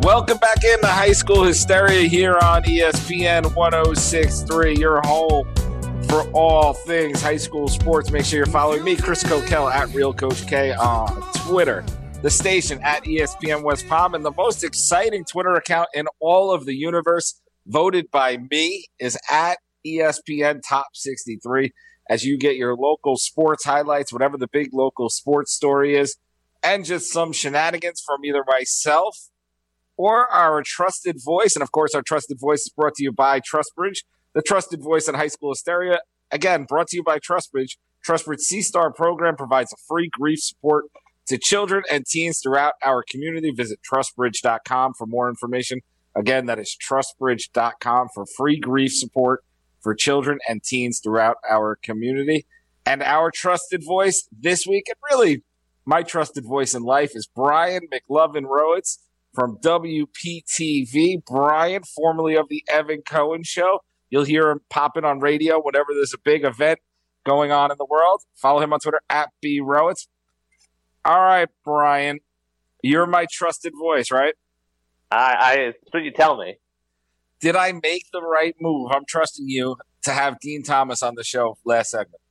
Welcome back into High School Hysteria here on ESPN 1063, your home for all things high school sports. Make sure you're following me, Chris Kokell, at Real Coach K on Twitter, the station at ESPN West Palm, and the most exciting Twitter account in all of the universe, voted by me, is at ESPN Top 63. As you get your local sports highlights, whatever the big local sports story is, and just some shenanigans from either myself or our trusted voice. And of course, our trusted voice is brought to you by TrustBridge, the trusted voice in high school hysteria. Again, brought to you by TrustBridge. TrustBridge C Star program provides a free grief support to children and teens throughout our community. Visit trustbridge.com for more information. Again, that is trustbridge.com for free grief support for children and teens throughout our community. And our trusted voice this week, and really my trusted voice in life, is Brian McLovin Rowitz from WPTV. Brian, formerly of the Evan Cohen Show. You'll hear him popping on radio whenever there's a big event going on in the world. Follow him on Twitter at B Rowitz. All right, Brian, you're my trusted voice, right? I, I what you tell me. Did I make the right move? I'm trusting you to have Dean Thomas on the show last segment.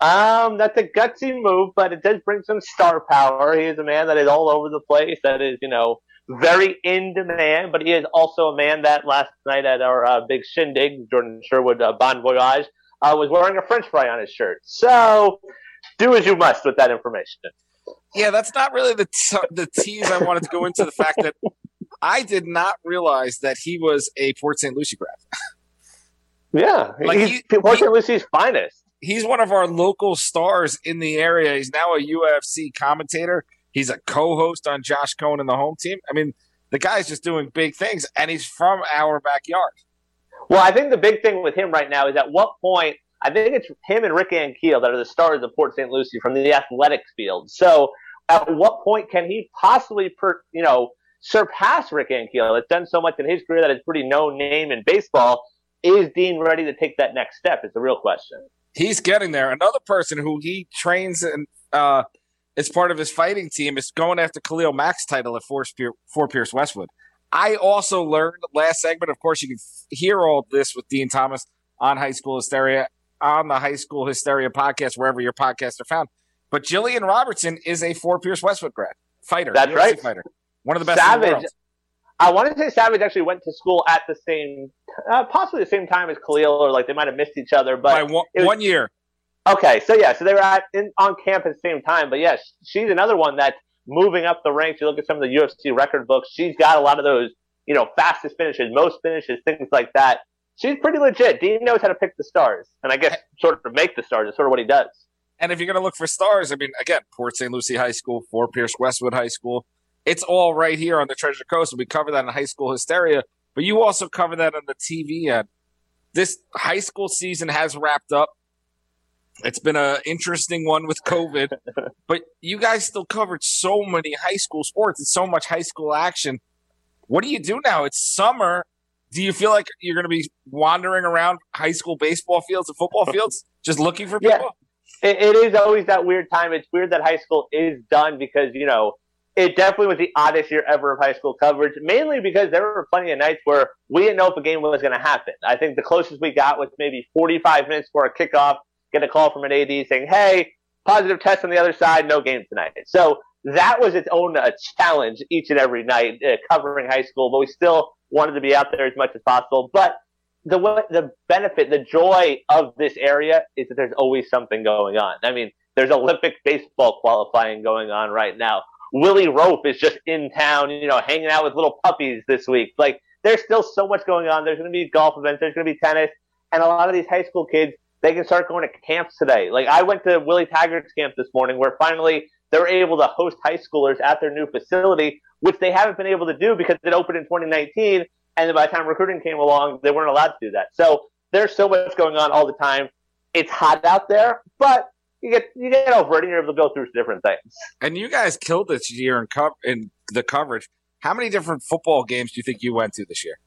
Um, that's a gutsy move, but it does bring some star power. He is a man that is all over the place. That is, you know, very in demand. But he is also a man that last night at our uh, big shindig, Jordan Sherwood uh, Bon Voyage, uh, was wearing a French fry on his shirt. So, do as you must with that information. Yeah, that's not really the t- the tease I wanted to go into. The fact that I did not realize that he was a Port St. Lucie grad. yeah, like he's he, Port St. Lucie's finest he's one of our local stars in the area. He's now a UFC commentator. He's a co-host on Josh Cohen and the home team. I mean, the guy's just doing big things, and he's from our backyard. Well, I think the big thing with him right now is at what point I think it's him and Rick Ankiel that are the stars of Port St. Lucie from the athletics field. So, at what point can he possibly, per, you know, surpass Rick Ankiel? That's done so much in his career that it's pretty known name in baseball. Is Dean ready to take that next step? Is the real question he's getting there. Another person who he trains and uh, is part of his fighting team is going after Khalil Mack's title at Fort, Fort Pierce Westwood. I also learned last segment. Of course, you can hear all this with Dean Thomas on High School Hysteria on the High School Hysteria podcast, wherever your podcasts are found. But Gillian Robertson is a Fort Pierce Westwood grad fighter. That's UFC right. Fighter, one of the best. Savage. I want to say Savage actually went to school at the same, uh, possibly the same time as Khalil, or like they might have missed each other, but by one, was, one year. Okay, so yeah, so they were at in, on camp at the same time, but yes, she's another one that's moving up the ranks. You look at some of the UFC record books; she's got a lot of those, you know, fastest finishes, most finishes, things like that. She's pretty legit. Dean knows how to pick the stars, and I guess sort of make the stars is sort of what he does. And if you're going to look for stars, I mean, again, Port St. Lucie High School, Fort Pierce Westwood High School, it's all right here on the Treasure Coast. We cover that in high school hysteria, but you also cover that on the TV end. This high school season has wrapped up. It's been an interesting one with COVID, but you guys still covered so many high school sports and so much high school action. What do you do now? It's summer. Do you feel like you're going to be wandering around high school baseball fields and football fields just looking for people? Yeah. it, it is always that weird time. It's weird that high school is done because, you know, it definitely was the oddest year ever of high school coverage, mainly because there were plenty of nights where we didn't know if a game was going to happen. I think the closest we got was maybe 45 minutes for a kickoff, get a call from an AD saying, hey, positive test on the other side, no game tonight. So that was its own uh, challenge each and every night uh, covering high school, but we still wanted to be out there as much as possible. But the the benefit, the joy of this area is that there's always something going on. I mean, there's Olympic baseball qualifying going on right now. Willie Rope is just in town, you know, hanging out with little puppies this week. Like, there's still so much going on. There's going to be golf events. There's going to be tennis. And a lot of these high school kids, they can start going to camps today. Like, I went to Willie Taggart's camp this morning where finally they're able to host high schoolers at their new facility, which they haven't been able to do because it opened in 2019. And by the time recruiting came along, they weren't allowed to do that. So there's so much going on all the time. It's hot out there, but you get you get over it and you're able to go through different things. And you guys killed this year in, co- in the coverage. How many different football games do you think you went to this year?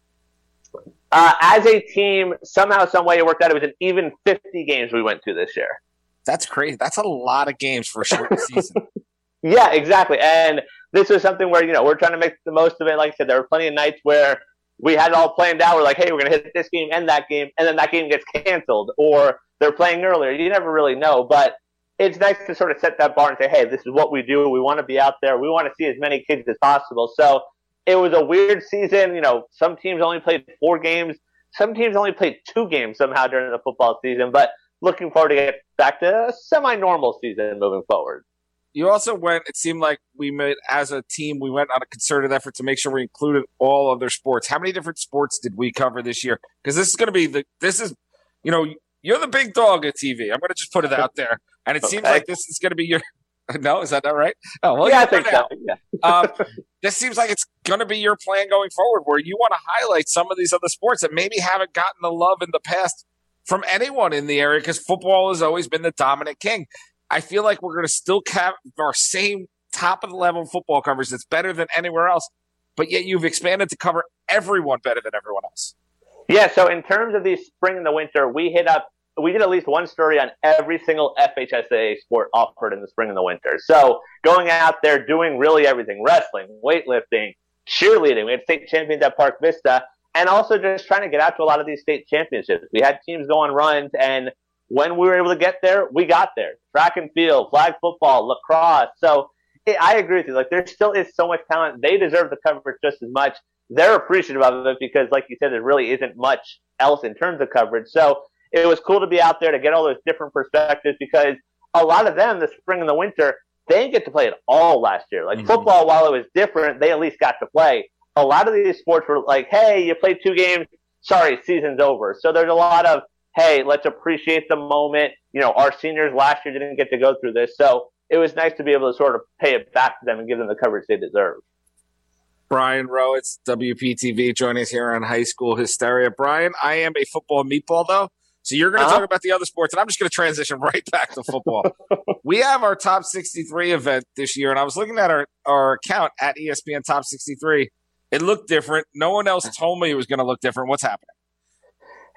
Uh, as a team, somehow, some way, it worked out. It was an even 50 games we went to this year. That's crazy. That's a lot of games for a short season. yeah, exactly. And this was something where you know we're trying to make the most of it. Like I said, there were plenty of nights where we had it all planned out. We're like, hey, we're gonna hit this game and that game, and then that game gets canceled, or they're playing earlier. You never really know, but it's nice to sort of set that bar and say, hey, this is what we do. We want to be out there. We want to see as many kids as possible. So it was a weird season. You know, some teams only played four games. Some teams only played two games somehow during the football season. But looking forward to get back to a semi-normal season moving forward. You also went. It seemed like we made as a team. We went on a concerted effort to make sure we included all other sports. How many different sports did we cover this year? Because this is going to be the. This is, you know, you're the big dog at TV. I'm going to just put it out there, and it okay. seems like this is going to be your. No, is that not right? Oh, well, yeah, I think so. Yeah. um, this seems like it's going to be your plan going forward, where you want to highlight some of these other sports that maybe haven't gotten the love in the past from anyone in the area, because football has always been the dominant king. I feel like we're going to still have our same top of the level football coverage that's better than anywhere else, but yet you've expanded to cover everyone better than everyone else. Yeah, so in terms of the spring and the winter, we hit up we did at least one story on every single FHSA sport offered in the spring and the winter. So going out there doing really everything, wrestling, weightlifting, cheerleading. We had state champions at Park Vista and also just trying to get out to a lot of these state championships. We had teams go on runs and when we were able to get there, we got there. Track and field, flag football, lacrosse. So I agree with you. Like there still is so much talent. They deserve the coverage just as much they're appreciative of it because, like you said, there really isn't much else in terms of coverage. So it was cool to be out there to get all those different perspectives because a lot of them, the spring and the winter, they didn't get to play at all last year. Like mm-hmm. football, while it was different, they at least got to play. A lot of these sports were like, hey, you played two games. Sorry, season's over. So there's a lot of, hey, let's appreciate the moment. You know, our seniors last year didn't get to go through this. So it was nice to be able to sort of pay it back to them and give them the coverage they deserve. Brian Rowitz WPTV joining us here on High School Hysteria. Brian, I am a football meatball though. So you're going to uh-huh. talk about the other sports, and I'm just going to transition right back to football. we have our top 63 event this year, and I was looking at our, our account at ESPN Top 63. It looked different. No one else told me it was going to look different. What's happening?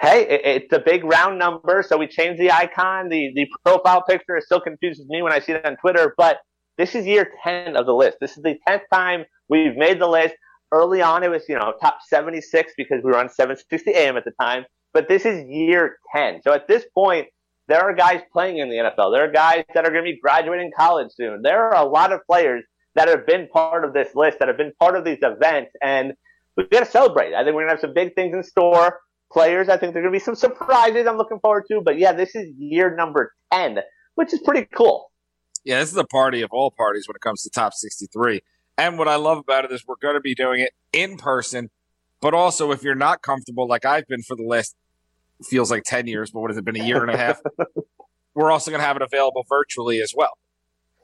Hey, it's a big round number, so we changed the icon. The the profile picture still confuses me when I see it on Twitter, but this is year 10 of the list. This is the 10th time We've made the list. Early on, it was, you know, top 76 because we were on 760 AM at the time. But this is year 10. So at this point, there are guys playing in the NFL. There are guys that are going to be graduating college soon. There are a lot of players that have been part of this list, that have been part of these events. And we've got to celebrate. I think we're going to have some big things in store. Players, I think there are going to be some surprises I'm looking forward to. But yeah, this is year number 10, which is pretty cool. Yeah, this is a party of all parties when it comes to top 63. And what I love about it is we're going to be doing it in person, but also if you're not comfortable, like I've been for the last feels like 10 years, but what has it been a year and a half? we're also going to have it available virtually as well.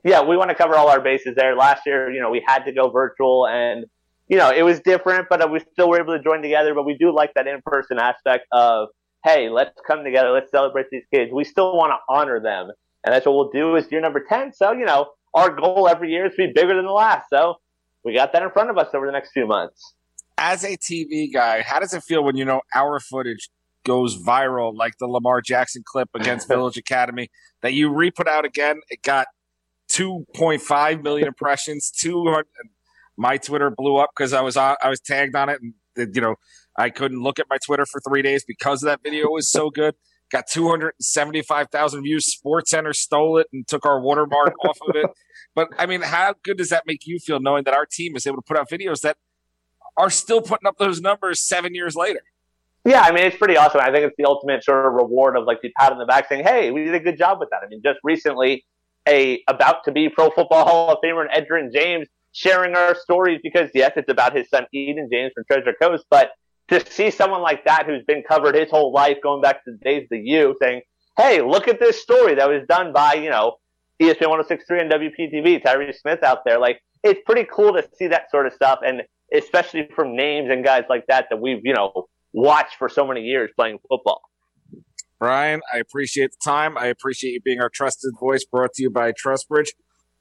Yeah, we want to cover all our bases there. Last year, you know, we had to go virtual and, you know, it was different, but we still were able to join together. But we do like that in person aspect of, hey, let's come together, let's celebrate these kids. We still want to honor them. And that's what we'll do is year number 10. So, you know, our goal every year is to be bigger than the last. So we got that in front of us over the next few months. As a TV guy, how does it feel when you know our footage goes viral, like the Lamar Jackson clip against Village Academy that you re-put out again? It got 2.5 million impressions. 200. My Twitter blew up because I was on, I was tagged on it, and you know I couldn't look at my Twitter for three days because that video was so good got 275,000 views. Sports Center stole it and took our watermark off of it. But I mean, how good does that make you feel knowing that our team is able to put out videos that are still putting up those numbers seven years later? Yeah, I mean, it's pretty awesome. I think it's the ultimate sort of reward of like the pat on the back saying, hey, we did a good job with that. I mean, just recently, a about to be Pro Football Hall of Famer and Edgerrin James sharing our stories because, yes, it's about his son Eden James from Treasure Coast, but to see someone like that who's been covered his whole life, going back to the days of the U, saying, "Hey, look at this story that was done by you know ESPN 106.3 and WPTV, Tyree Smith out there." Like, it's pretty cool to see that sort of stuff, and especially from names and guys like that that we've you know watched for so many years playing football. Brian, I appreciate the time. I appreciate you being our trusted voice. Brought to you by Trustbridge.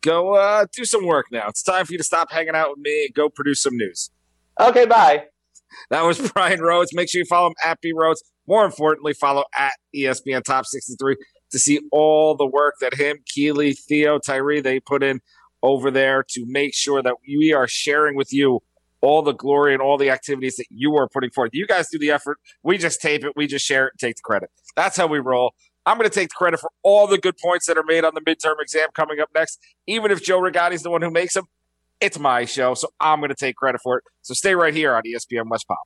Go uh, do some work now. It's time for you to stop hanging out with me and go produce some news. Okay, bye. That was Brian Rowitz. Make sure you follow him at B Rowitz. More importantly, follow at ESPN Top 63 to see all the work that him, Keely, Theo, Tyree, they put in over there to make sure that we are sharing with you all the glory and all the activities that you are putting forth. You guys do the effort. We just tape it, we just share it and take the credit. That's how we roll. I'm going to take the credit for all the good points that are made on the midterm exam coming up next. Even if Joe Rigotti's the one who makes them, it's my show, so I'm going to take credit for it. So stay right here on ESPN West Palm.